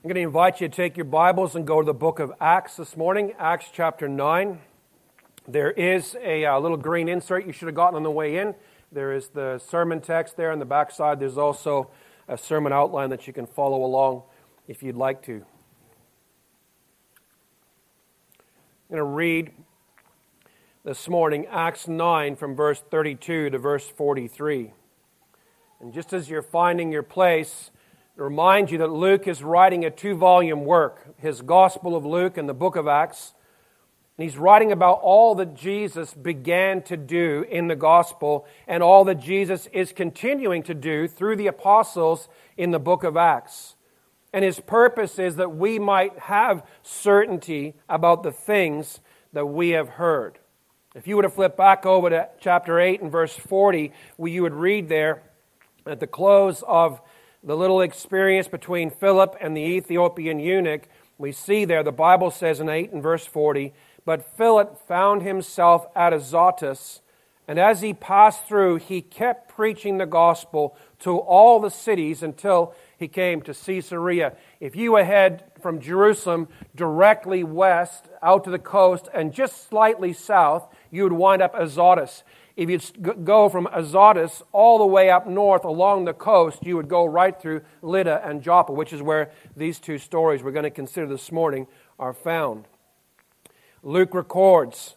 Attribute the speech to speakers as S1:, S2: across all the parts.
S1: I'm going to invite you to take your Bibles and go to the book of Acts this morning, Acts chapter 9. There is a, uh, little green insert you should have gotten on the way in. There is the sermon text there on the back side. There's also a sermon outline that you can follow along if you'd like to. I'm going to read this morning Acts 9 from verse 32 to verse 43. And just as you're finding your place, remind you that Luke is writing a two volume work, his Gospel of Luke and the book of Acts. And he's writing about all that Jesus began to do in the gospel and all that Jesus is continuing to do through the apostles in the book of Acts. And his purpose is that we might have certainty about the things that we have heard. If you were to flip back over to chapter 8 and verse 40, you would read there at the close of the little experience between Philip and the Ethiopian eunuch, we see there, the Bible says in 8 and verse 40, but Philip found himself at Azotus, and as he passed through, he kept preaching the gospel to all the cities until he came to Caesarea. If you were head from Jerusalem directly west out to the coast and just slightly south, you would wind up Azotus. If you go from Azotus all the way up north along the coast, you would go right through Lydda and Joppa, which is where these two stories we're going to consider this morning are found. Luke records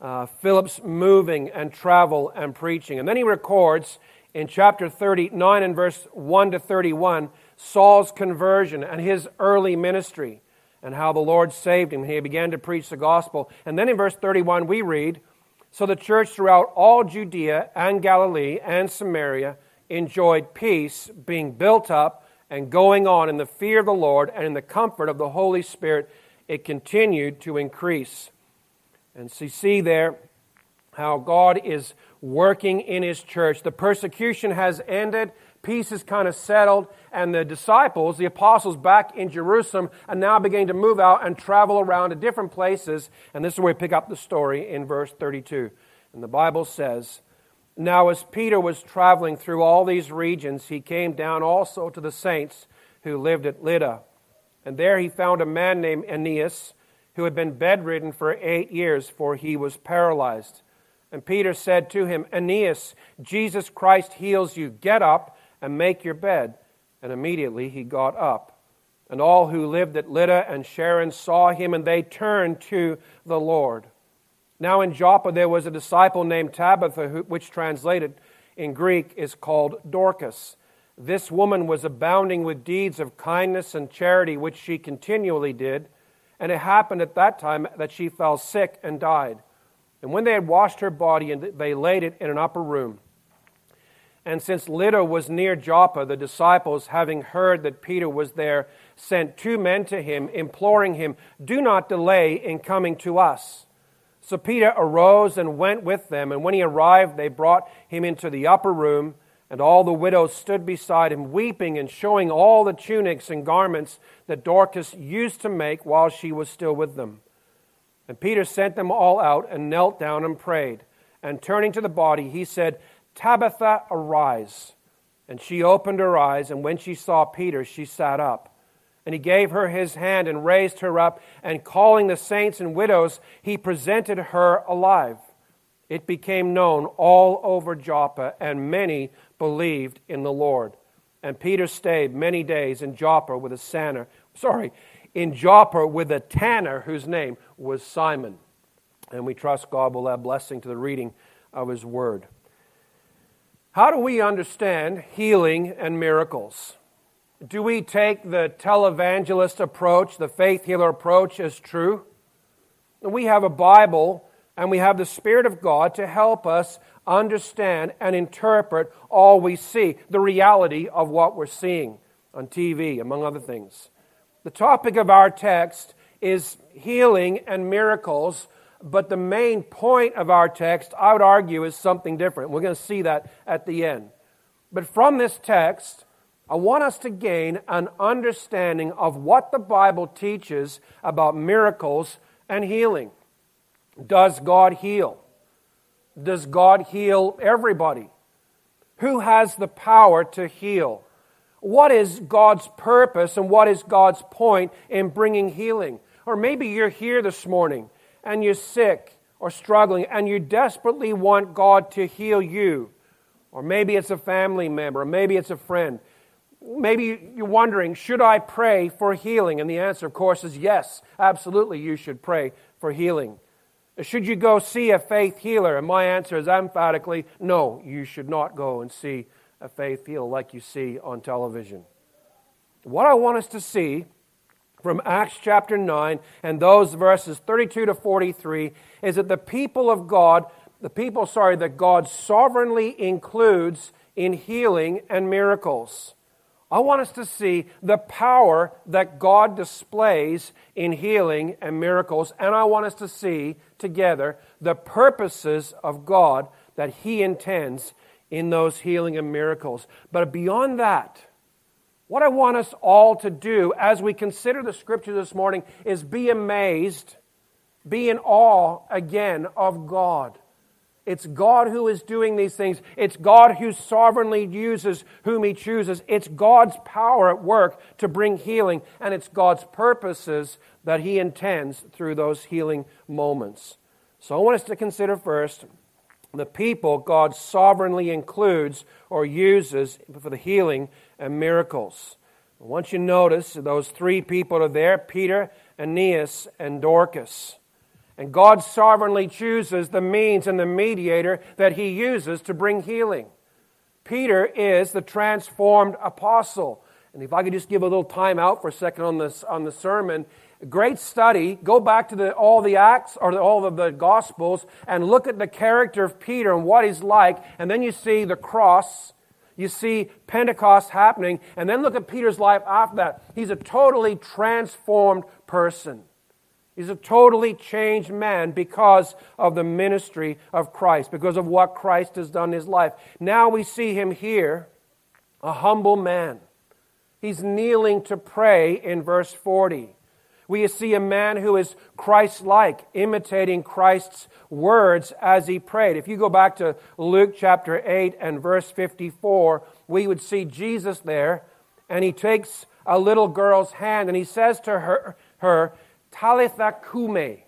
S1: uh, Philip's moving and travel and preaching. And then he records in chapter 39 and verse 1 to 31 Saul's conversion and his early ministry and how the Lord saved him. And he began to preach the gospel. And then in verse 31, we read, so the church throughout all Judea and Galilee and Samaria enjoyed peace, being built up and going on in the fear of the Lord and in the comfort of the Holy Spirit. It continued to increase. And so see there how God is working in His church. The persecution has ended peace is kind of settled, and the disciples, the apostles back in Jerusalem, are now beginning to move out and travel around to different places. And this is where we pick up the story in verse 32. And the Bible says, Now as Peter was traveling through all these regions, he came down also to the saints who lived at Lydda. And there he found a man named Aeneas, who had been bedridden for eight years, for he was paralyzed. And Peter said to him, Aeneas, Jesus Christ heals you. Get up and make your bed. And immediately he got up. And all who lived at Lydda and Sharon saw him, and they turned to the Lord. Now in Joppa there was a disciple named Tabitha, which translated in Greek is called Dorcas. This woman was abounding with deeds of kindness and charity, which she continually did. And it happened at that time that she fell sick and died. And when they had washed her body, and they laid it in an upper room. And since Lydda was near Joppa, the disciples, having heard that Peter was there, sent two men to him, imploring him, Do not delay in coming to us. So Peter arose and went with them, and when he arrived, they brought him into the upper room, and all the widows stood beside him, weeping and showing all the tunics and garments that Dorcas used to make while she was still with them. And Peter sent them all out and knelt down and prayed. And turning to the body, he said, Tabitha, arise. And she opened her eyes, and when she saw Peter, she sat up. And he gave her his hand and raised her up, and calling the saints and widows, he presented her alive. It became known all over Joppa, and many believed in the Lord. And Peter stayed many days in Joppa with a tanner, sorry, in Joppa with a tanner whose name was Simon. And we trust God will add blessing to the reading of his word. How do we understand healing and miracles? Do we take the televangelist approach, the faith healer approach, as true? We have a Bible and we have the Spirit of God to help us understand and interpret all we see, the reality of what we're seeing on TV, among other things. The topic of our text is healing and miracles, but the main point of our text, I would argue, is something different. We're going to see that at the end. But from this text, I want us to gain an understanding of what the Bible teaches about miracles and healing. Does God heal? Does God heal everybody? Who has the power to heal? What is God's purpose and what is God's point in bringing healing? Or maybe you're here this morning and you're sick or struggling and you desperately want God to heal you. Or maybe it's a family member, or maybe it's a friend. Maybe you're wondering, should I pray for healing? And the answer, of course, is yes, absolutely, you should pray for healing. Should you go see a faith healer? And my answer is emphatically no, you should not go and see a faith healer like you see on television. What I want us to see from Acts chapter 9 and those verses 32 to 43 is that the people of God, the people, sorry, that God sovereignly includes in healing and miracles. I want us to see the power that God displays in healing and miracles, and I want us to see together the purposes of God that He intends in those healing and miracles. But beyond that, what I want us all to do as we consider the scripture this morning is be amazed, be in awe again of God. It's God who is doing these things. It's God who sovereignly uses whom He chooses. It's God's power at work to bring healing, and it's God's purposes that He intends through those healing moments. So I want us to consider first the people God sovereignly includes or uses for the healing and miracles. Want you notice those three people are there Peter, Aeneas, and Dorcas. And God sovereignly chooses the means and the mediator that he uses to bring healing. Peter is the transformed apostle. And if I could just give a little time out for a second on this on the sermon, great study. Go back to the, all the Acts or the, all of the Gospels and look at the character of Peter and what he's like. And then you see the cross. You see Pentecost happening. And then look at Peter's life after that. He's a totally transformed person. He's a totally changed man because of the ministry of Christ, because of what Christ has done in his life. Now we see him here, a humble man. He's kneeling to pray in verse 40. We see a man who is Christ like, imitating Christ's words as he prayed. If you go back to Luke chapter 8 and verse 54, we would see Jesus there, and he takes a little girl's hand and he says to her, her Talitha kume,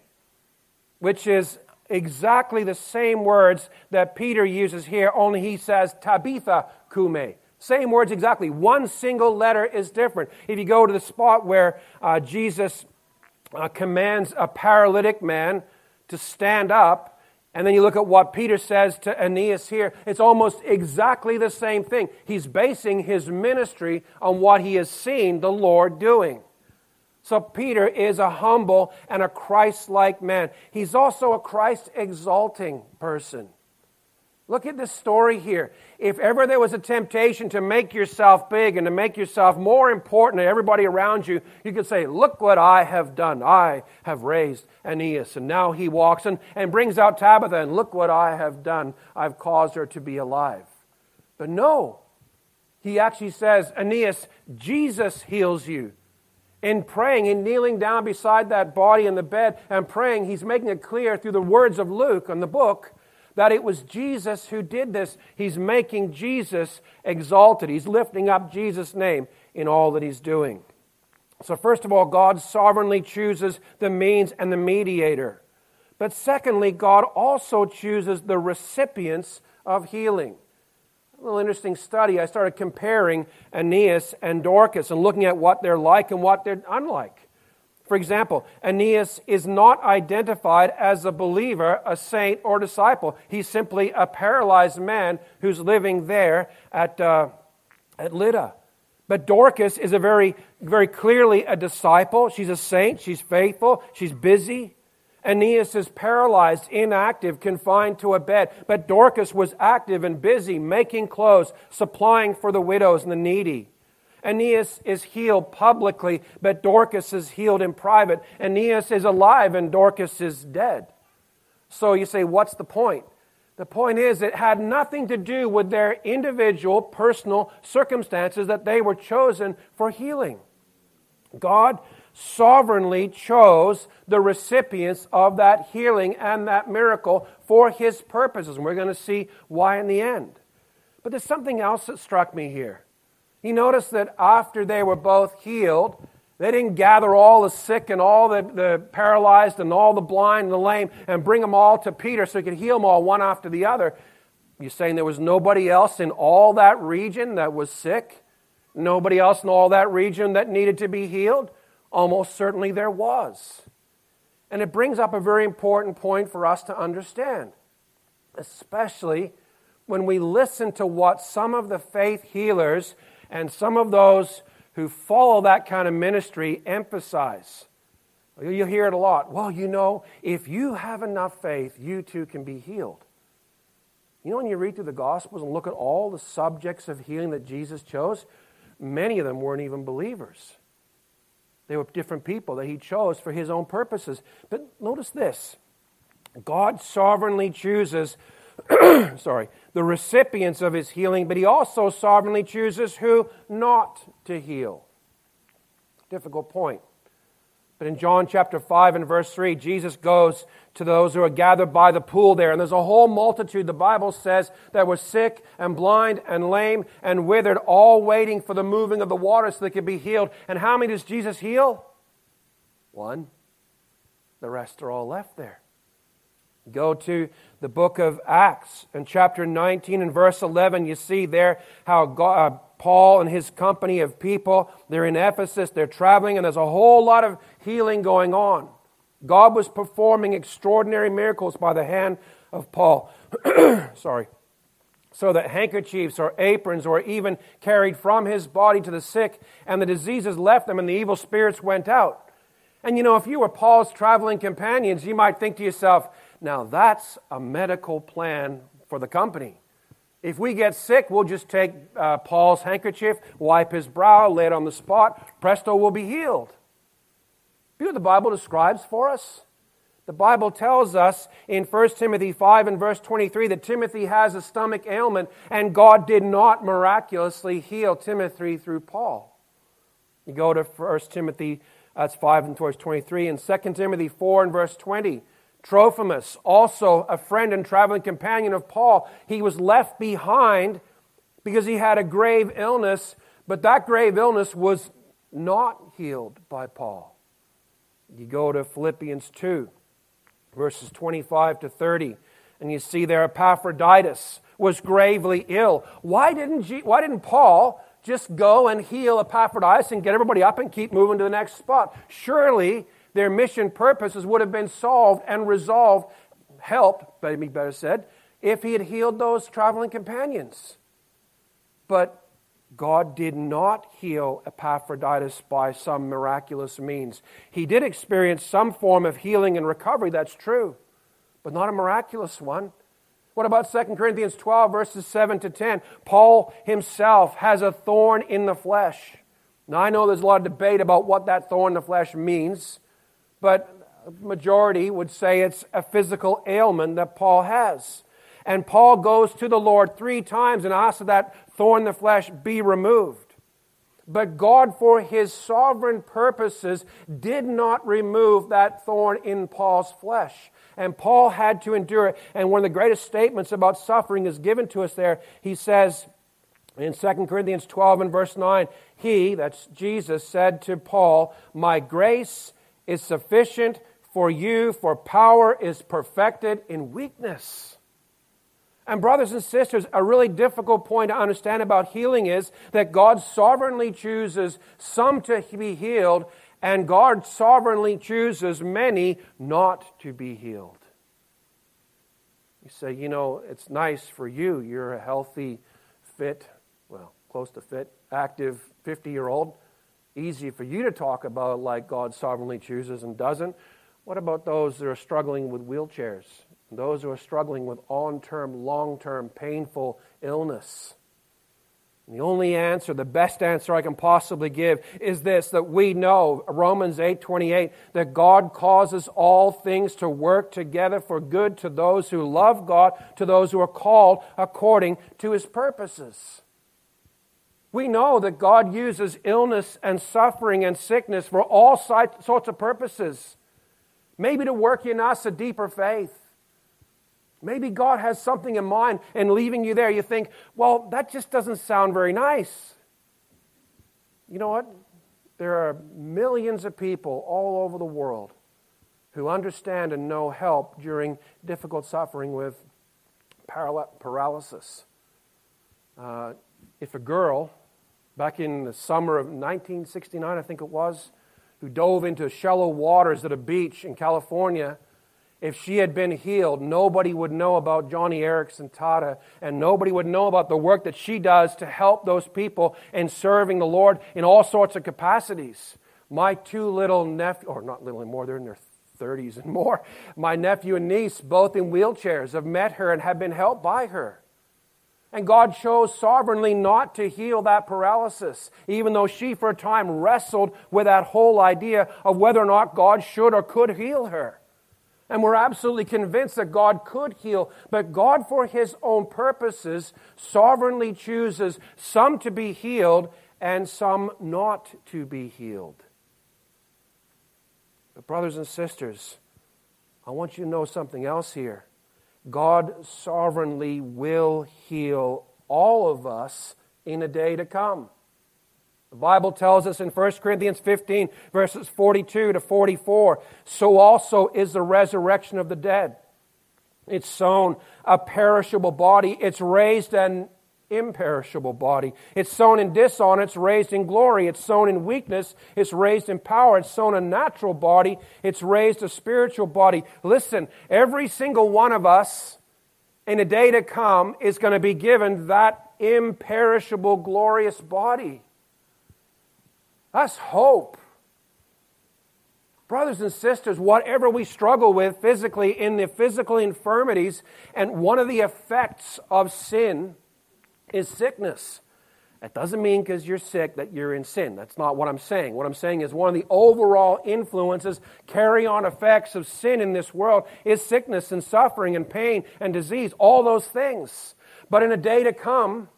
S1: which is exactly the same words that Peter uses here, only he says Tabitha kume. Same words exactly. One single letter is different. If you go to the spot where uh, Jesus uh, commands a paralytic man to stand up, and then you look at what Peter says to Aeneas here, it's almost exactly the same thing. He's basing his ministry on what he has seen the Lord doing. So Peter is a humble and a Christ like man. He's also a Christ exalting person. Look at this story here. If ever there was a temptation to make yourself big and to make yourself more important to everybody around you, you could say, Look what I have done. I have raised Aeneas. And now he walks and, and brings out Tabitha, and look what I have done. I've caused her to be alive. But no, he actually says, Aeneas, Jesus heals you in praying, in kneeling down beside that body in the bed and praying, he's making it clear through the words of Luke in the book that it was Jesus who did this. He's making Jesus exalted. He's lifting up Jesus' name in all that he's doing. So, first of all, God sovereignly chooses the means and the mediator. But secondly, God also chooses the recipients of healing. A little interesting study. I started comparing Aeneas and Dorcas and looking at what they're like and what they're unlike. For example, Aeneas is not identified as a believer, a saint, or disciple. He's simply a paralyzed man who's living there at, uh, at Lydda. But Dorcas is a very, very clearly a disciple. She's a saint. She's faithful. She's busy. Aeneas is paralyzed, inactive, confined to a bed. But Dorcas was active and busy, making clothes, supplying for the widows and the needy. Aeneas is healed publicly, but Dorcas is healed in private. Aeneas is alive and Dorcas is dead. So you say, what's the point? The point is, it had nothing to do with their individual, personal circumstances that they were chosen for healing. God sovereignly chose the recipients of that healing and that miracle for his purposes. And we're going to see why in the end. But there's something else that struck me here. You noticed that after they were both healed, they didn't gather all the sick and all the, the paralyzed and all the blind and the lame and bring them all to Peter so he could heal them all one after the other. You're saying there was nobody else in all that region that was sick? Nobody else in all that region that needed to be healed? Almost certainly there was. And it brings up a very important point for us to understand, especially when we listen to what some of the faith healers and some of those who follow that kind of ministry emphasize. You'll hear it a lot. Well, you know, if you have enough faith, you too can be healed. You know, when you read through the Gospels and look at all the subjects of healing that Jesus chose, many of them weren't even believers. They were different people that he chose for his own purposes. But notice this God sovereignly chooses sorry, the recipients of his healing, but he also sovereignly chooses who not to heal. Difficult point. But in John chapter 5 and verse 3, Jesus goes to those who are gathered by the pool there. And there's a whole multitude, the Bible says, that were sick and blind and lame and withered, all waiting for the moving of the water so they could be healed. And how many does Jesus heal? One. The rest are all left there. Go to the book of Acts and chapter 19 and verse 11. You see there how God, uh, Paul and his company of people, they're in Ephesus, they're traveling, and there's a whole lot of healing going on. God was performing extraordinary miracles by the hand of Paul. Sorry. So that handkerchiefs or aprons were even carried from his body to the sick, and the diseases left them, and the evil spirits went out. And you know, if you were Paul's traveling companions, you might think to yourself, now, that's a medical plan for the company. If we get sick, we'll just take uh, Paul's handkerchief, wipe his brow, lay it on the spot. Presto, we'll be healed. See what the Bible describes for us? The Bible tells us in 1 Timothy 5 and verse 23 that Timothy has a stomach ailment, and God did not miraculously heal Timothy through Paul. You go to 1 Timothy, that's 5 and verse 23, and 2 Timothy 4 and verse 20. Trophimus, also a friend and traveling companion of Paul, he was left behind because he had a grave illness, but that grave illness was not healed by Paul. You go to Philippians 2, verses 25 to 30, and you see there Epaphroditus was gravely ill. Why didn't, why didn't Paul just go and heal Epaphroditus and get everybody up and keep moving to the next spot? Surely their mission purposes would have been solved and resolved, helped, maybe better said, if he had healed those traveling companions. But God did not heal Epaphroditus by some miraculous means. He did experience some form of healing and recovery, that's true, but not a miraculous one. What about 2 Corinthians 12, verses 7 to 10? Paul himself has a thorn in the flesh. Now, I know there's a lot of debate about what that thorn in the flesh means but majority would say it's a physical ailment that Paul has. And Paul goes to the Lord three times and asks that, thorn in the flesh be removed. But God, for his sovereign purposes, did not remove that thorn in Paul's flesh. And Paul had to endure it. And one of the greatest statements about suffering is given to us there. He says in 2 Corinthians 12 and verse 9, He, that's Jesus, said to Paul, My grace is sufficient for you, for power is perfected in weakness. And, brothers and sisters, a really difficult point to understand about healing is that God sovereignly chooses some to be healed, and God sovereignly chooses many not to be healed. You say, you know, it's nice for you. You're a healthy, fit, well, close to fit, active 50 year old easy for you to talk about like God sovereignly chooses and doesn't. What about those that are struggling with wheelchairs? Those who are struggling with on term, long term, painful illness? The only answer, the best answer I can possibly give is this that we know, Romans 8:28, that God causes all things to work together for good to those who love God, to those who are called according to his purposes. We know that God uses illness and suffering and sickness for all sorts of purposes. Maybe to work in us a deeper faith Maybe God has something in mind and leaving you there. You think, well, that just doesn't sound very nice. You know what? There are millions of people all over the world who understand and know help during difficult suffering with paralysis. Uh, if a girl, back in the summer of 1969, I think it was, who dove into shallow waters at a beach in California if she had been healed, nobody would know about Joni Eareckson Tada, and nobody would know about the work that she does to help those people in serving the Lord in all sorts of capacities. My two little nephews, or not little anymore, they're in their 30s and more, my nephew and niece, both in wheelchairs, have met her and have been helped by her. And God chose sovereignly not to heal that paralysis, even though she, for a time, wrestled with that whole idea of whether or not God should or could heal her. And we're absolutely convinced that God could heal, but God, for his own purposes, sovereignly chooses some to be healed and some not to be healed. But, brothers and sisters, I want you to know something else here. God sovereignly will heal all of us in a day to come. The Bible tells us in 1 Corinthians 15, verses 42 to 44 so also is the resurrection of the dead. It's sown a perishable body, it's raised an imperishable body. It's sown in dishonor, it's raised in glory. It's sown in weakness, it's raised in power. It's sown a natural body, it's raised a spiritual body. Listen, every single one of us in a day to come is going to be given that imperishable, glorious body. That's hope. Brothers and sisters, whatever we struggle with physically in the physical infirmities, and one of the effects of sin is sickness. That doesn't mean because you're sick that you're in sin. That's not what I'm saying. What I'm saying is one of the overall influences, carry on effects of sin in this world is sickness and suffering and pain and disease, all those things. But in a day to come,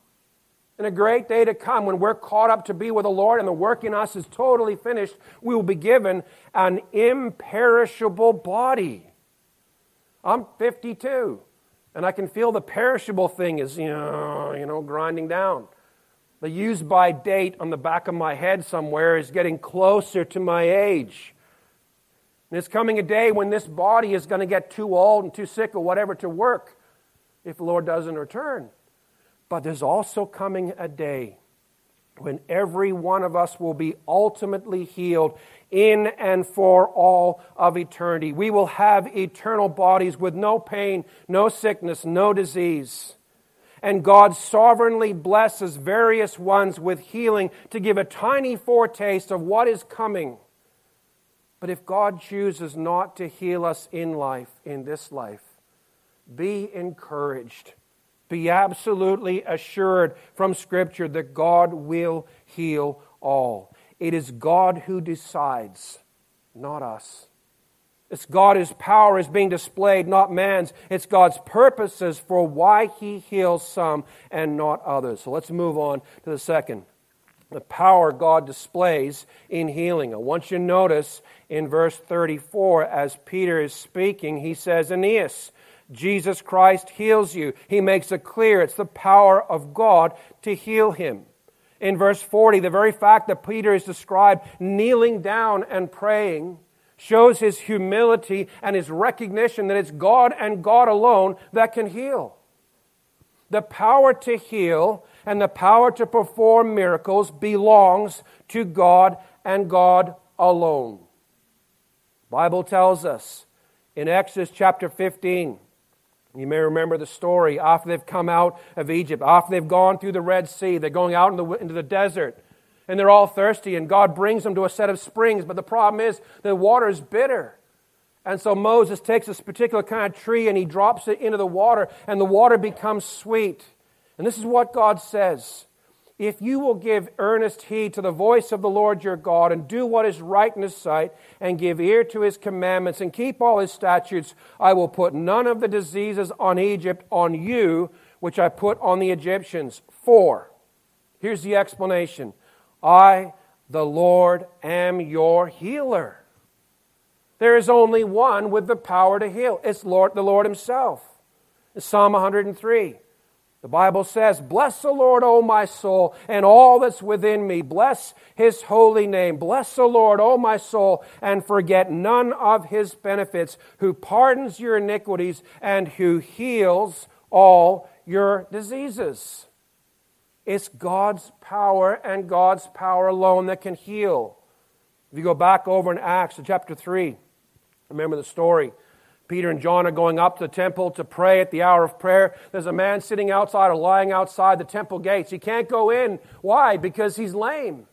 S1: in a great day to come, when we're caught up to be with the Lord and the work in us is totally finished, we will be given an imperishable body. I'm 52, and I can feel the perishable thing is, you know, you know grinding down. The use by date on the back of my head somewhere is getting closer to my age. And it's coming a day when this body is going to get too old and too sick or whatever to work if the Lord doesn't return. But there's also coming a day when every one of us will be ultimately healed in and for all of eternity. We will have eternal bodies with no pain, no sickness, no disease. And God sovereignly blesses various ones with healing to give a tiny foretaste of what is coming. But if God chooses not to heal us in life, in this life, be encouraged be absolutely assured from Scripture that God will heal all. It is God who decides, not us. It's God whose power is being displayed, not man's. It's God's purposes for why He heals some and not others. So let's move on to the second. The power God displays in healing. I want you to notice in verse 34, as Peter is speaking, he says, Aeneas, Jesus Christ heals you. He makes it clear it's the power of God to heal him. In verse 40, the very fact that Peter is described kneeling down and praying shows his humility and his recognition that it's God and God alone that can heal. The power to heal and the power to perform miracles belongs to God and God alone. Bible tells us in Exodus chapter 15 you may remember the story after they've come out of Egypt, after they've gone through the Red Sea, they're going out the, into the desert, and they're all thirsty, and God brings them to a set of springs. But the problem is the water is bitter. And so Moses takes this particular kind of tree and he drops it into the water, and the water becomes sweet. And this is what God says if you will give earnest heed to the voice of the Lord your God and do what is right in his sight and give ear to his commandments and keep all his statutes, I will put none of the diseases on Egypt on you, which I put on the Egyptians. Four. Here's the explanation I, the Lord, am your healer. There is only one with the power to heal. It's Lord, the Lord Himself. Psalm 103. The Bible says, Bless the Lord, O my soul, and all that's within me. Bless his holy name. Bless the Lord, O my soul, and forget none of his benefits, who pardons your iniquities and who heals all your diseases. It's God's power and God's power alone that can heal. If you go back over in Acts chapter 3, remember the story. Peter and John are going up to the temple to pray at the hour of prayer. There's a man sitting outside or lying outside the temple gates. He can't go in. Why? Because he's lame.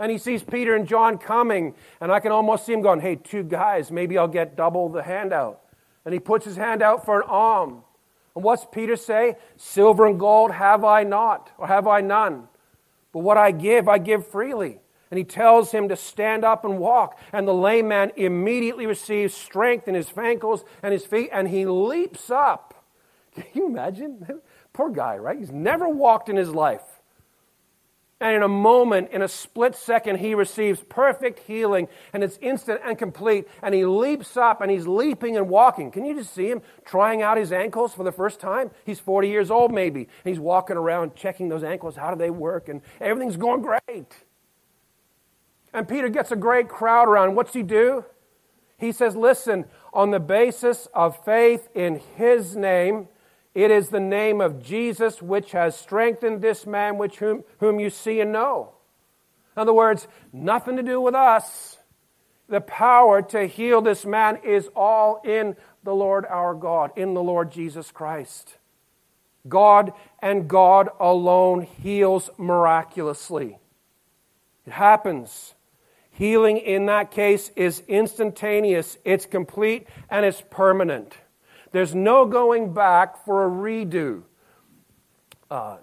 S1: And he sees Peter and John coming, and I can almost see him going, Hey, two guys, maybe I'll get double the handout. And he puts his hand out for an alms. And what's Peter say? Silver and gold have I not, or have I none. But what I give, I give freely and he tells him to stand up and walk. And the lame man immediately receives strength in his ankles and his feet, and he leaps up. Can you imagine? Poor guy, right? He's never walked in his life. And in a moment, in a split second, he receives perfect healing, and it's instant and complete. And he leaps up and he's leaping and walking. Can you just see him trying out his ankles for the first time? He's 40 years old, maybe. And he's walking around checking those ankles. How do they work? And everything's going great. And Peter gets a great crowd around. What's he do? He says, Listen, on the basis of faith in his name, it is the name of Jesus which has strengthened this man which whom, whom you see and know. In other words, nothing to do with us. The power to heal this man is all in the Lord our God, in the Lord Jesus Christ. God and God alone heals miraculously. It happens. Healing in that case is instantaneous, it's complete, and it's permanent. There's no going back for a redo. Uh,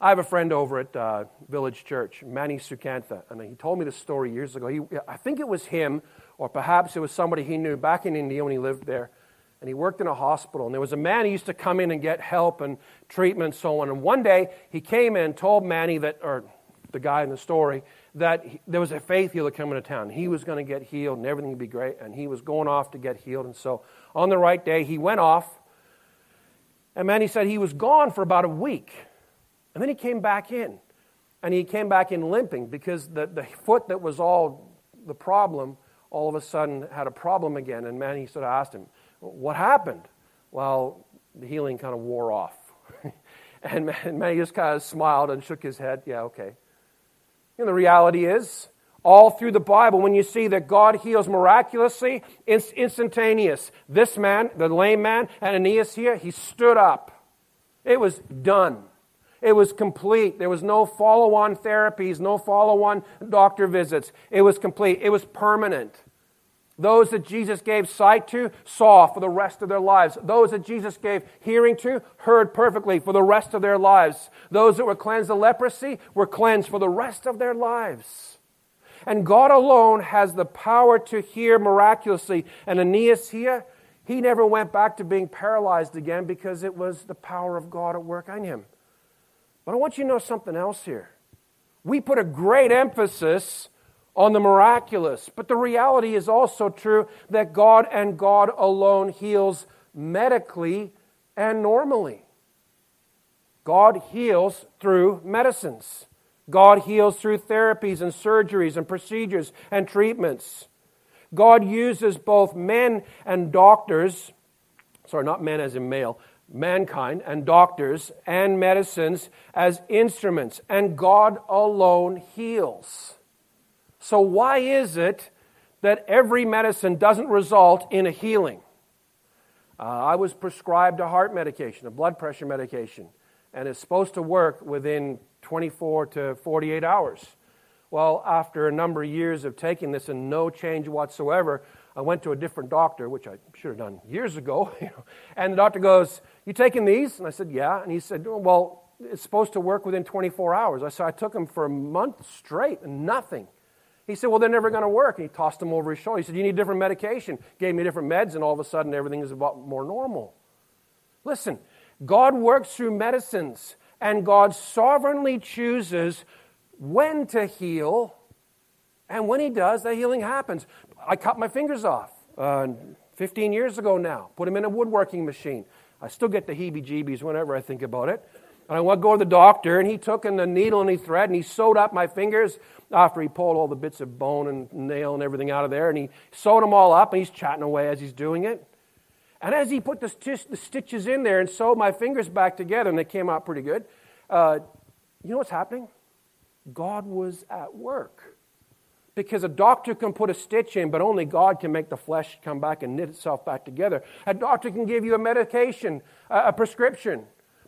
S1: I have a friend over at uh, Village Church, Manny Sukantha, and he told me this story years ago. He, I think it was him, or perhaps it was somebody he knew back in India when he lived there. And he worked in a hospital. And there was a man who used to come in and get help and treatment and so on. And one day he came in and told Manny that, or the guy in the story, that he, there was a faith healer coming to town. He was going to get healed and everything would be great. And he was going off to get healed. And so on the right day, he went off. And man, he said he was gone for about a week. And then he came back in. And he came back in limping because the, the foot that was all the problem all of a sudden had a problem again. And man, he sort of asked him, What happened? Well, the healing kind of wore off. and man, man, he just kind of smiled and shook his head. Yeah, okay. And the reality is, all through the Bible, when you see that God heals miraculously, it's instantaneous. This man, the lame man, and Ananias here, he stood up. It was done. It was complete. There was no follow on therapies, no follow on doctor visits. It was complete. It was permanent. Those that Jesus gave sight to saw for the rest of their lives. Those that Jesus gave hearing to heard perfectly for the rest of their lives. Those that were cleansed of leprosy were cleansed for the rest of their lives. And God alone has the power to hear miraculously. And Aeneas here, he never went back to being paralyzed again because it was the power of God at work on him. But I want you to know something else here. We put a great emphasis on the miraculous. But the reality is also true that God and God alone heals medically and normally. God heals through medicines. God heals through therapies and surgeries and procedures and treatments. God uses both men and doctors, sorry, not men as in male, mankind and doctors and medicines as instruments, and God alone heals. So, why is it that every medicine doesn't result in a healing? Uh, I was prescribed a heart medication, a blood pressure medication, and it's supposed to work within 24 to 48 hours. Well, after a number of years of taking this and no change whatsoever, I went to a different doctor, which I should have done years ago. and the doctor goes, You taking these? And I said, Yeah. And he said, Well, it's supposed to work within 24 hours. I said, I took them for a month straight and nothing. He said, Well, they're never going to work. And he tossed them over his shoulder. He said, You need different medication. Gave me different meds, and all of a sudden everything is about more normal. Listen, God works through medicines, and God sovereignly chooses when to heal, and when He does, the healing happens. I cut my fingers off uh, 15 years ago now, put them in a woodworking machine. I still get the heebie jeebies whenever I think about it. And I went to go to the doctor, and he took in the needle and he thread and he sewed up my fingers after he pulled all the bits of bone and nail and everything out of there. And he sewed them all up, and he's chatting away as he's doing it. And as he put the, the stitches in there and sewed my fingers back together, and they came out pretty good, uh, you know what's happening? God was at work. Because a doctor can put a stitch in, but only God can make the flesh come back and knit itself back together. A doctor can give you a medication, a prescription,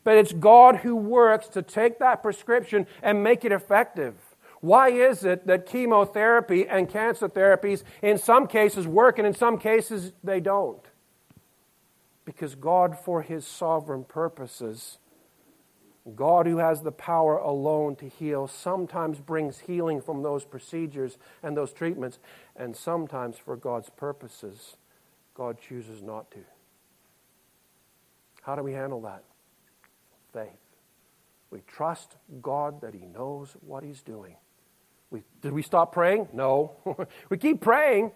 S1: but it's God who works to take that prescription and make it effective. Why is it that chemotherapy and cancer therapies in some cases work and in some cases they don't? Because God, for his sovereign purposes, God, who has the power alone to heal, sometimes brings healing from those procedures and those treatments, and sometimes for God's purposes, God chooses not to. How do we handle that? Faith. We trust God that He knows what He's doing. We, did we stop praying? No. we keep praying,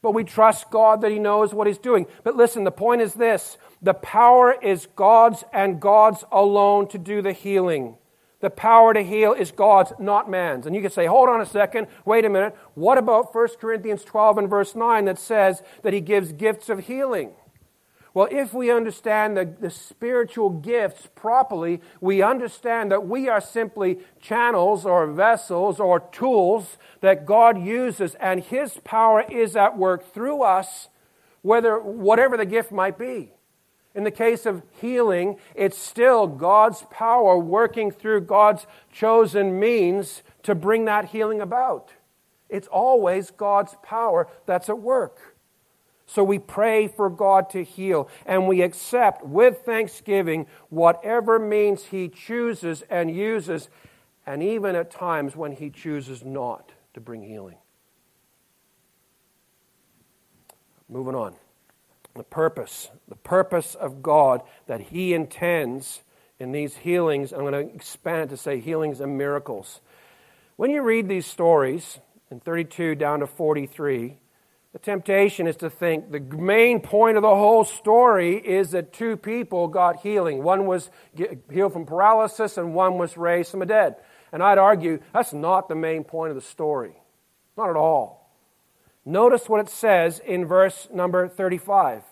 S1: but we trust God that He knows what He's doing. But listen, the point is this the power is God's and God's alone to do the healing. The power to heal is God's, not man's. And you can say, hold on a second, wait a minute. What about 1 Corinthians 12 and verse 9 that says that He gives gifts of healing? Well, if we understand the, the spiritual gifts properly, we understand that we are simply channels or vessels or tools that God uses, and His power is at work through us, whether whatever the gift might be. In the case of healing, it's still God's power working through God's chosen means to bring that healing about. It's always God's power that's at work. So we pray for God to heal, and we accept with thanksgiving whatever means He chooses and uses, and even at times when He chooses not to bring healing. Moving on. The purpose, the purpose of God that He intends in these healings, I'm going to expand to say healings and miracles. When you read these stories in 32 down to 43, the temptation is to think the main point of the whole story is that two people got healing. One was healed from paralysis and one was raised from the dead. And I'd argue that's not the main point of the story. Not at all. Notice what it says in verse number 35.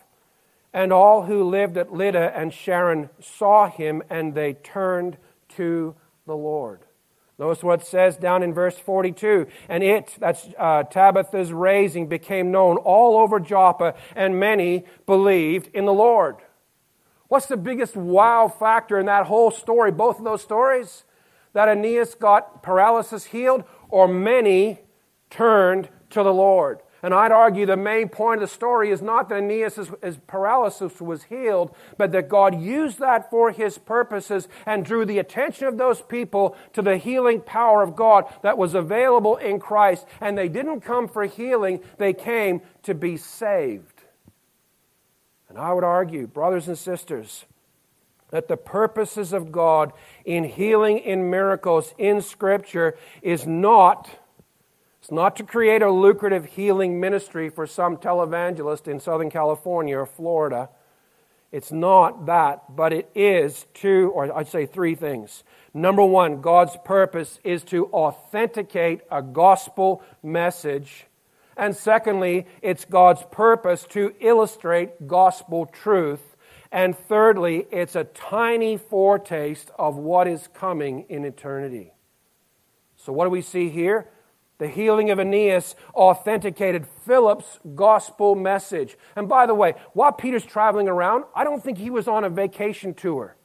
S1: And all who lived at Lydda and Sharon saw him and they turned to the Lord. Notice what it says down in verse 42. And it, that's uh, Tabitha's raising, became known all over Joppa, and many believed in the Lord. What's the biggest wow factor in that whole story, both of those stories? That Aeneas got paralysis healed, or many turned to the Lord. And I'd argue the main point of the story is not that Aeneas' paralysis was healed, but that God used that for his purposes and drew the attention of those people to the healing power of God that was available in Christ. And they didn't come for healing, they came to be saved. And I would argue, brothers and sisters, that the purposes of God in healing in miracles in Scripture is not it's not to create a lucrative healing ministry for some televangelist in Southern California or Florida. It's not that, but it is two, or I'd say three things. Number one, God's purpose is to authenticate a gospel message. And secondly, it's God's purpose to illustrate gospel truth. And thirdly, it's a tiny foretaste of what is coming in eternity. So, what do we see here? The healing of Aeneas authenticated Philip's gospel message. And by the way, while Peter's traveling around, I don't think he was on a vacation tour.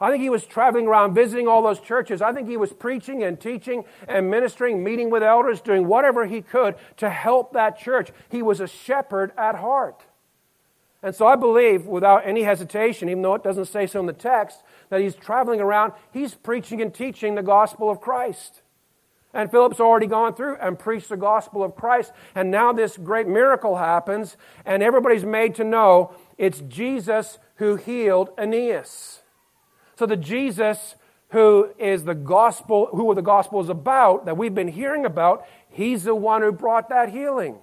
S1: I think he was traveling around visiting all those churches. I think he was preaching and teaching and ministering, meeting with elders, doing whatever he could to help that church. He was a shepherd at heart. And so I believe, without any hesitation, even though it doesn't say so in the text, that he's traveling around, he's preaching and teaching the gospel of Christ. And Philip's already gone through and preached the gospel of Christ. And now this great miracle happens, and everybody's made to know it's Jesus who healed Aeneas. So the Jesus who is the gospel, who the gospel is about, that we've been hearing about, he's the one who brought that healing.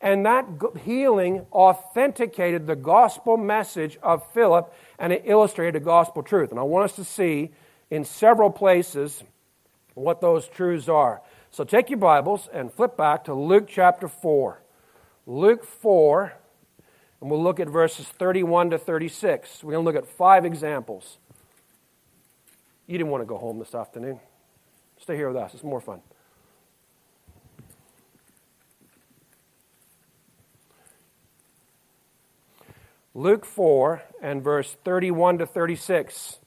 S1: And that healing authenticated the gospel message of Philip and it illustrated the gospel truth. And I want us to see in several places what those truths are. So take your Bibles and flip back to Luke chapter 4. Luke 4, and we'll look at verses 31 to 36. We're going to look at five examples. You didn't want to go home this afternoon. Stay here with us, it's more fun. Luke 4 and verse 31 to 36.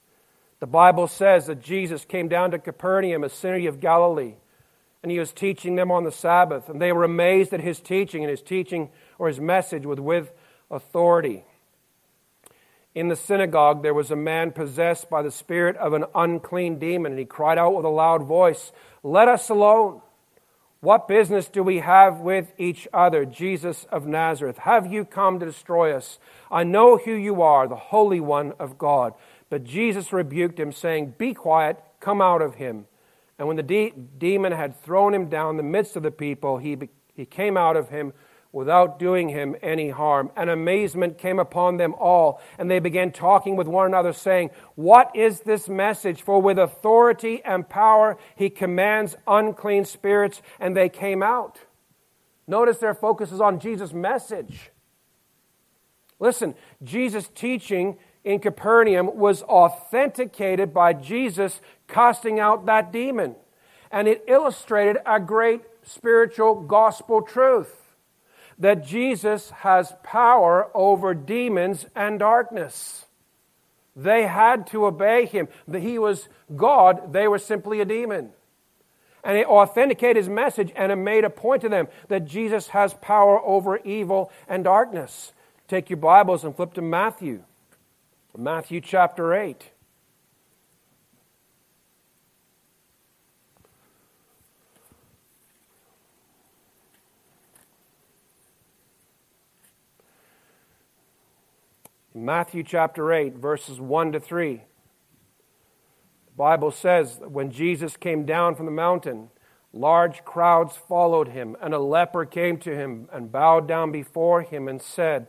S1: The Bible says that Jesus came down to Capernaum, a city of Galilee, and he was teaching them on the Sabbath. And they were amazed at his teaching, and his teaching or his message was with authority. In the synagogue, there was a man possessed by the spirit of an unclean demon, and he cried out with a loud voice, Let us alone. What business do we have with each other, Jesus of Nazareth? Have you come to destroy us? I know who you are, the Holy One of God. But Jesus rebuked him, saying, Be quiet, come out of him. And when the de- demon had thrown him down in the midst of the people, he, be- he came out of him without doing him any harm. And amazement came upon them all, and they began talking with one another, saying, What is this message? For with authority and power he commands unclean spirits, and they came out. Notice their focus is on Jesus' message. Listen, Jesus' teaching in Capernaum was authenticated by Jesus casting out that demon. And it illustrated a great spiritual gospel truth that Jesus has power over demons and darkness. They had to obey him. He was God, they were simply a demon. And it authenticated his message and it made a point to them that Jesus has power over evil and darkness. Take your Bibles and flip to Matthew. Matthew chapter 8. Matthew chapter 8, verses 1 to 3. The Bible says that when Jesus came down from the mountain, large crowds followed him, and a leper came to him and bowed down before him and said,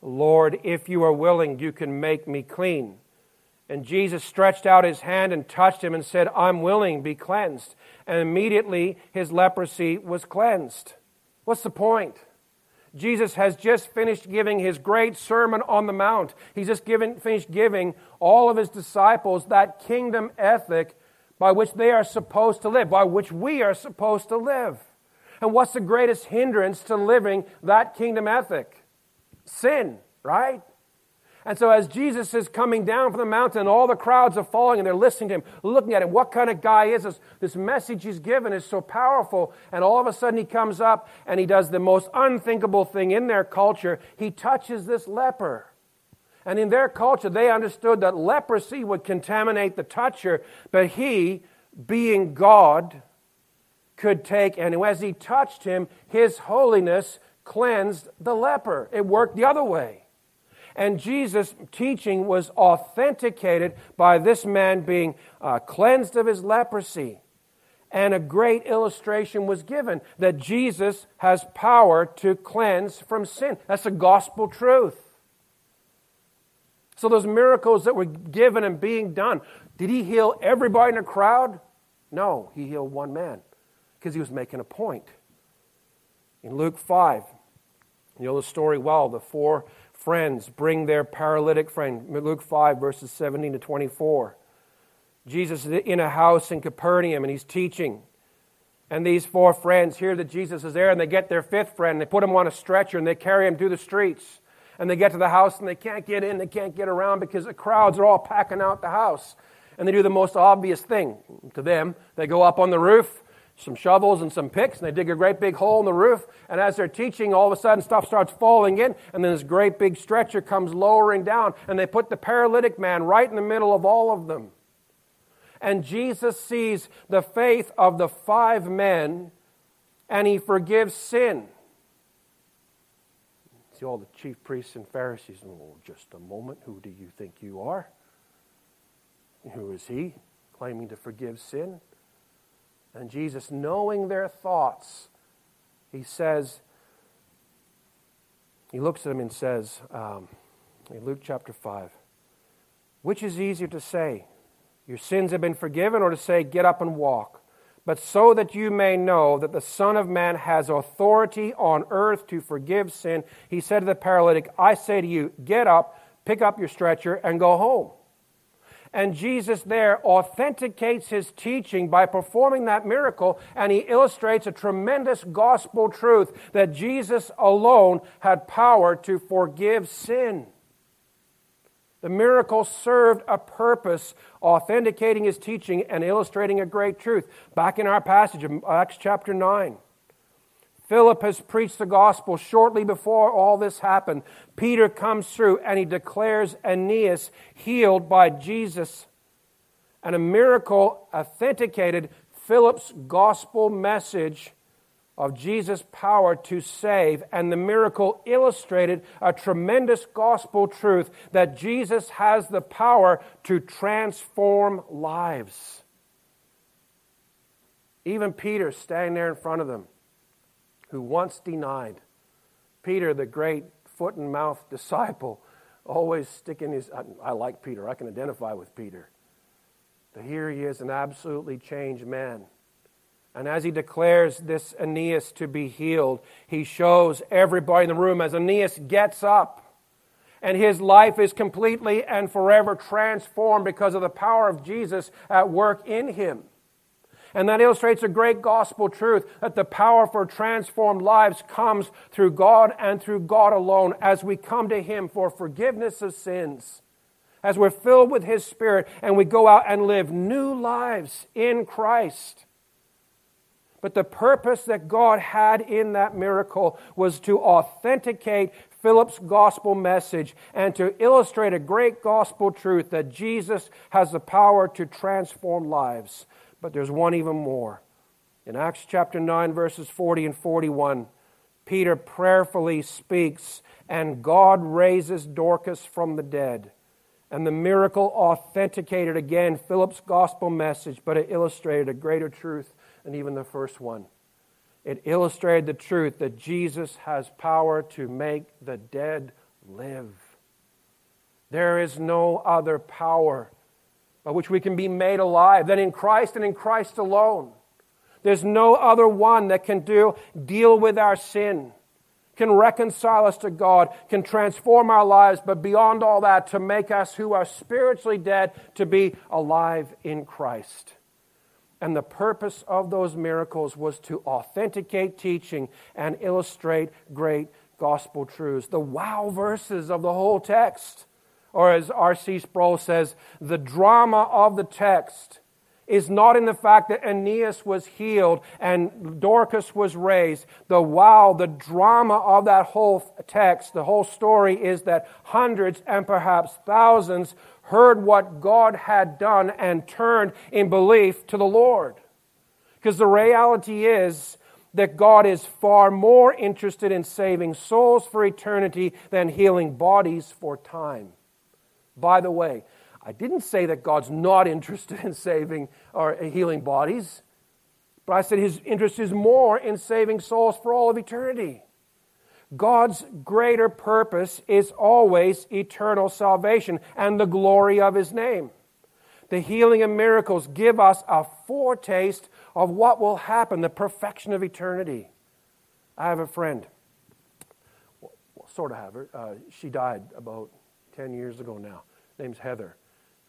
S1: Lord, if you are willing, you can make me clean. And Jesus stretched out his hand and touched him and said, I'm willing, be cleansed. And immediately his leprosy was cleansed. What's the point? Jesus has just finished giving his great Sermon on the Mount. He's just given, finished giving all of his disciples that kingdom ethic by which they are supposed to live, by which we are supposed to live. And what's the greatest hindrance to living that kingdom ethic? Sin, right? And so, as Jesus is coming down from the mountain, all the crowds are following and they're listening to him, looking at him. What kind of guy is this? This message he's given is so powerful. And all of a sudden, he comes up and he does the most unthinkable thing in their culture. He touches this leper. And in their culture, they understood that leprosy would contaminate the toucher, but he, being God, could take, and as he touched him, his holiness cleansed the leper. It worked the other way. And Jesus' teaching was authenticated by this man being uh, cleansed of his leprosy. And a great illustration was given that Jesus has power to cleanse from sin. That's a gospel truth. So, those miracles that were given and being done, did he heal everybody in the crowd? No, he healed one man because he was making a point. In Luke 5, you know the story well. The four friends bring their paralytic friend. Luke 5, verses 17 to 24. Jesus is in a house in Capernaum and he's teaching. And these four friends hear that Jesus is there and they get their fifth friend they put him on a stretcher and they carry him through the streets. And they get to the house and they can't get in, they can't get around because the crowds are all packing out the house. And they do the most obvious thing to them. They go up on the roof, some shovels and some picks, and they dig a great big hole in the roof. And as they're teaching, all of a sudden stuff starts falling in, and then this great big stretcher comes lowering down, and they put the paralytic man right in the middle of all of them. And Jesus sees the faith of the five men, and he forgives sin. See all the chief priests and Pharisees, oh, just a moment, who do you think you are? Who is he claiming to forgive sin? And Jesus, knowing their thoughts, he says, he looks at them and says, um, in Luke chapter 5, which is easier to say, your sins have been forgiven, or to say, get up and walk? But so that you may know that the Son of Man has authority on earth to forgive sin, he said to the paralytic, I say to you, get up, pick up your stretcher, and go home. And Jesus there authenticates his teaching by performing that miracle, and he illustrates a tremendous gospel truth that Jesus alone had power to forgive sin. The miracle served a purpose, authenticating his teaching and illustrating a great truth. Back in our passage of Acts chapter 9. Philip has preached the gospel shortly before all this happened. Peter comes through and he declares Aeneas healed by Jesus. And a miracle authenticated Philip's gospel message of Jesus' power to save. And the miracle illustrated a tremendous gospel truth that Jesus has the power to transform lives. Even Peter standing there in front of them who once denied. Peter, the great foot and mouth disciple, always sticking his. I, I like Peter, I can identify with Peter. But here he is, an absolutely changed man. And as he declares this Aeneas to be healed, he shows everybody in the room as Aeneas gets up and his life is completely and forever transformed because of the power of Jesus at work in him. And that illustrates a great gospel truth that the power for transformed lives comes through God and through God alone as we come to Him for forgiveness of sins. As we're filled with His Spirit and we go out and live new lives in Christ. But the purpose that God had in that miracle was to authenticate Philip's gospel message and to illustrate a great gospel truth that Jesus has the power to transform lives. But there's one even more. In Acts chapter 9, verses 40 and 41, Peter prayerfully speaks, and God raises Dorcas from the dead. And the miracle authenticated again Philip's gospel message, but it illustrated a greater truth than even the first one. It illustrated the truth that Jesus has power to make the dead live. There is no other power by which we can be made alive, than in Christ and in Christ alone. There's no other one that can do deal with our sin, can reconcile us to God, can transform our lives, but beyond all that, to make us who are spiritually dead to be alive in Christ. And the purpose of those miracles was to authenticate teaching and illustrate great gospel truths. The wow verses of the whole text or as R.C. Sproul says, the drama of the text is not in the fact that Aeneas was healed and Dorcas was raised. The wow, the drama of that whole text, the whole story is that hundreds and perhaps thousands heard what God had done and turned in belief to the Lord. Because the reality is that God is far more interested in saving souls for eternity than healing bodies for time. By the way, I didn't say that God's not interested in saving or healing bodies, but I said his interest is more in saving souls for all of eternity. God's greater purpose is always eternal salvation and the glory of his name. The healing and miracles give us a foretaste of what will happen, the perfection of eternity. I have a friend, well, sort of have her. Uh, she died about 10 years ago now name's Heather.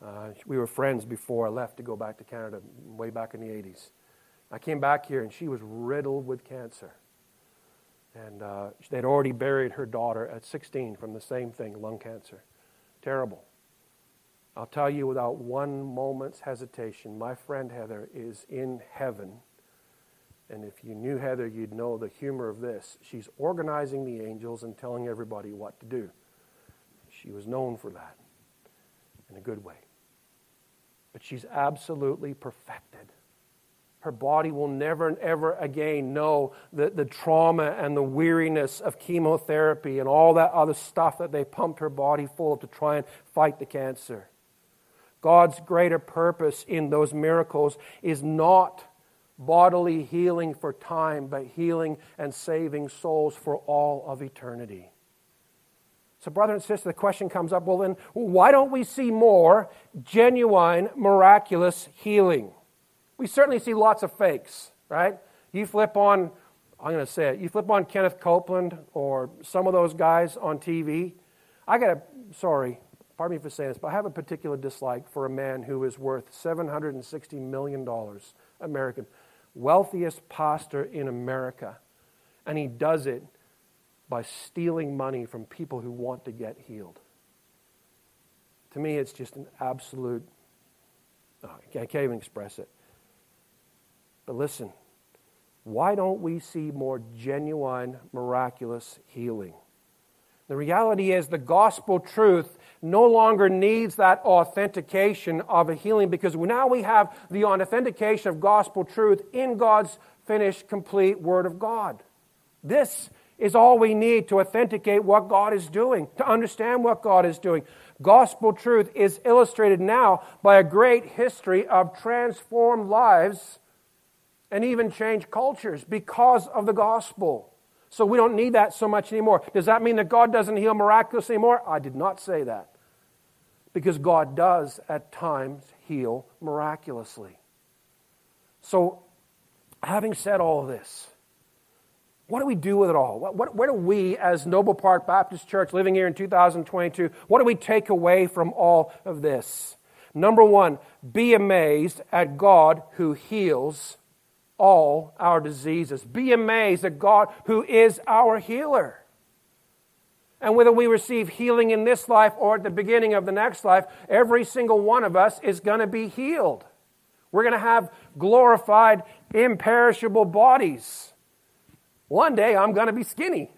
S1: Uh, we were friends before I left to go back to Canada, way back in the 80s. I came back here and she was riddled with cancer. And uh, they'd already buried her daughter at 16 from the same thing, lung cancer. Terrible. I'll tell you without one moment's hesitation, my friend Heather is in heaven And if you knew Heather, you'd know the humor of this. She's organizing the angels and telling everybody what to do. She was known for that in a good way. But she's absolutely perfected. Her body will never and ever again know the, the trauma and the weariness of chemotherapy and all that other stuff that they pumped her body full of to try and fight the cancer. God's greater purpose in those miracles is not bodily healing for time, but healing and saving souls for all of eternity. So, brother and sister, the question comes up well, then, why don't we see more genuine, miraculous healing? We certainly see lots of fakes, right? You flip on, I'm going to say it, you flip on Kenneth Copeland or some of those guys on TV. I got a, sorry, pardon me for saying this, but I have a particular dislike for a man who is worth $760 million American, wealthiest pastor in America. And he does it by stealing money from people who want to get healed. To me, it's just an absolute, oh, I can't even express it. But listen, why don't we see more genuine, miraculous healing? The reality is the gospel truth no longer needs that authentication of a healing because now we have the authentication of gospel truth in God's finished, complete Word of God. This is all we need to authenticate what God is doing, to understand what God is doing. Gospel truth is illustrated now by a great history of transformed lives and even changed cultures because of the gospel. So we don't need that so much anymore. Does that mean that God doesn't heal miraculously anymore? I did not say that. Because God does at times heal miraculously. So, having said all this, what do we do with it all? What, what, where do we, as Noble Park Baptist Church, living here in 2022, what do we take away from all of this? Number one, be amazed at God who heals all our diseases. Be amazed at God who is our healer. And whether we receive healing in this life or at the beginning of the next life, every single one of us is going to be healed. We're going to have glorified, imperishable bodies. One day I'm going to be skinny.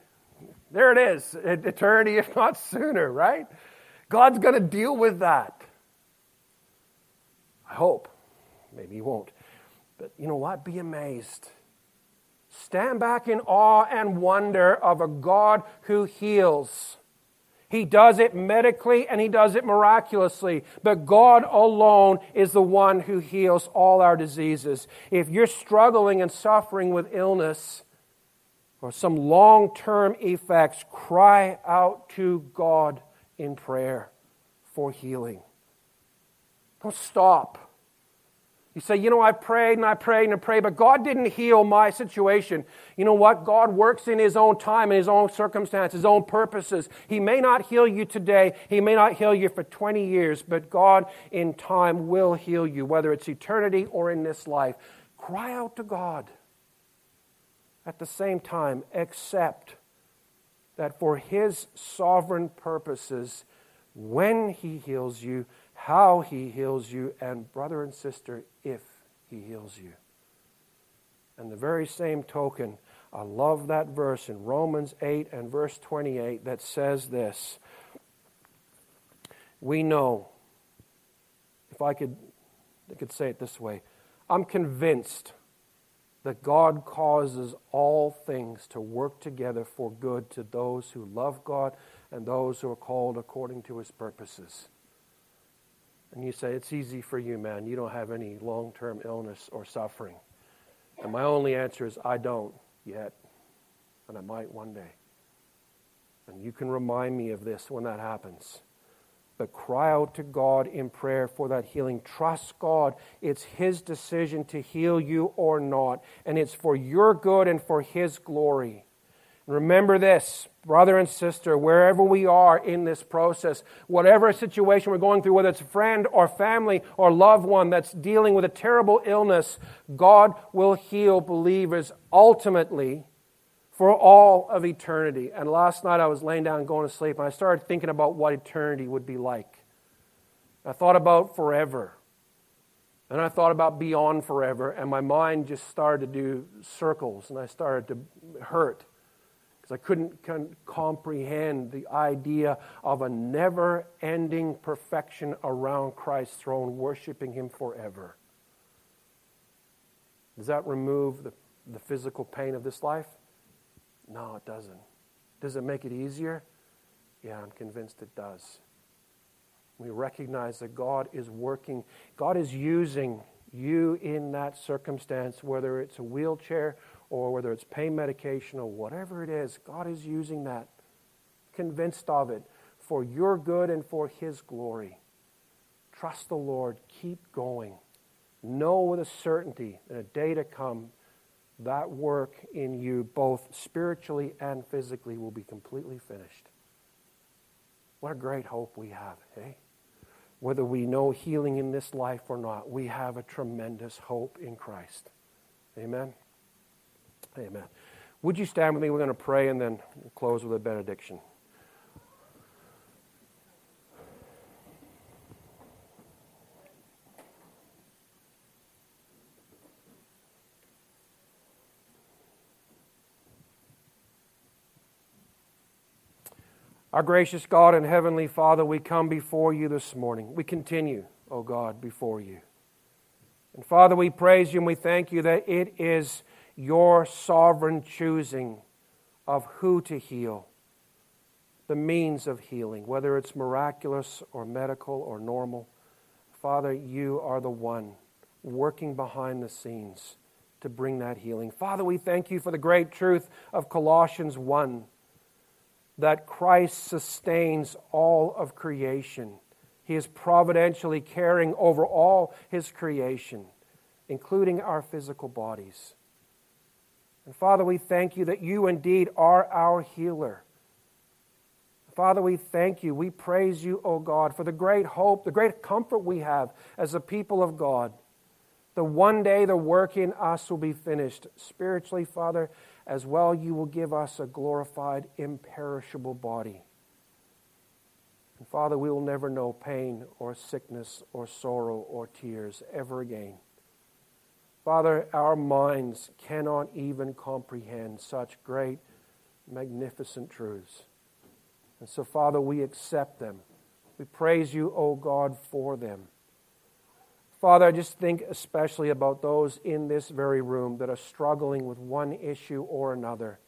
S1: There it is, eternity, if not sooner, right? God's going to deal with that. I hope. Maybe He won't. But you know what? Be amazed. Stand back in awe and wonder of a God who heals. He does it medically and he does it miraculously. But God alone is the one who heals all our diseases. If you're struggling and suffering with illness or some long term effects, cry out to God in prayer for healing. Don't stop. You say, you know, I prayed and I prayed and I prayed, but God didn't heal my situation. You know what? God works in His own time, in His own circumstances, His own purposes. He may not heal you today, He may not heal you for 20 years, but God in time will heal you, whether it's eternity or in this life. Cry out to God. At the same time, accept that for His sovereign purposes, when He heals you, how he heals you, and brother and sister, if he heals you. And the very same token, I love that verse in Romans 8 and verse 28 that says this We know, if I could, I could say it this way, I'm convinced that God causes all things to work together for good to those who love God and those who are called according to his purposes. And you say, It's easy for you, man. You don't have any long term illness or suffering. And my only answer is, I don't yet. And I might one day. And you can remind me of this when that happens. But cry out to God in prayer for that healing. Trust God. It's His decision to heal you or not. And it's for your good and for His glory. Remember this, brother and sister, wherever we are in this process, whatever situation we're going through, whether it's a friend or family or loved one that's dealing with a terrible illness, God will heal believers ultimately for all of eternity. And last night I was laying down going to sleep and I started thinking about what eternity would be like. I thought about forever. And I thought about beyond forever, and my mind just started to do circles, and I started to hurt because I couldn't con- comprehend the idea of a never ending perfection around Christ's throne, worshiping Him forever. Does that remove the, the physical pain of this life? No, it doesn't. Does it make it easier? Yeah, I'm convinced it does. We recognize that God is working, God is using you in that circumstance, whether it's a wheelchair or whether it's pain medication or whatever it is, God is using that, convinced of it, for your good and for His glory. Trust the Lord, keep going. Know with a certainty that a day to come, that work in you, both spiritually and physically, will be completely finished. What a great hope we have, hey? Whether we know healing in this life or not, we have a tremendous hope in Christ. Amen. Amen. Would you stand with me? We're going to pray and then close with a benediction. Our gracious God and Heavenly Father, we come before you this morning. We continue, O oh God, before you. And Father, we praise you and we thank you that it is your sovereign choosing of who to heal, the means of healing, whether it's miraculous or medical or normal. Father, you are the one working behind the scenes to bring that healing. Father, we thank you for the great truth of Colossians 1 that Christ sustains all of creation. He is providentially caring over all his creation, including our physical bodies. And Father, we thank you that you indeed are our healer. Father, we thank you. We praise you, O God, for the great hope, the great comfort we have as a people of God. The one day the work in us will be finished. Spiritually, Father, as well, you will give us a glorified, imperishable body. And Father, we will never know pain or sickness or sorrow or tears ever again. Father, our minds cannot even comprehend such great, magnificent truths. And so, Father, we accept them. We praise you, O God, for them. Father, I just think especially about those in this very room that are struggling with one issue or another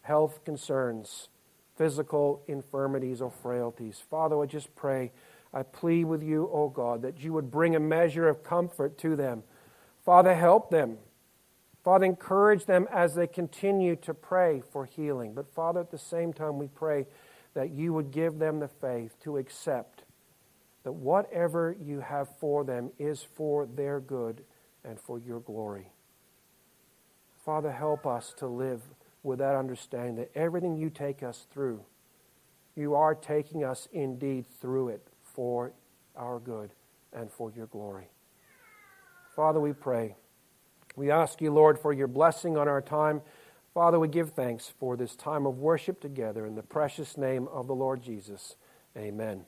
S1: health concerns, physical infirmities or frailties. Father, I just pray, I plead with you, O oh God, that you would bring a measure of comfort to them. Father, help them. Father, encourage them as they continue to pray for healing. But Father, at the same time, we pray that you would give them the faith to accept that whatever you have for them is for their good and for your glory. Father, help us to live with that understanding that everything you take us through, you are taking us indeed through it for our good and for your glory. Father, we pray. We ask you, Lord, for your blessing on our time. Father, we give thanks for this time of worship together in the precious name of the Lord Jesus. Amen.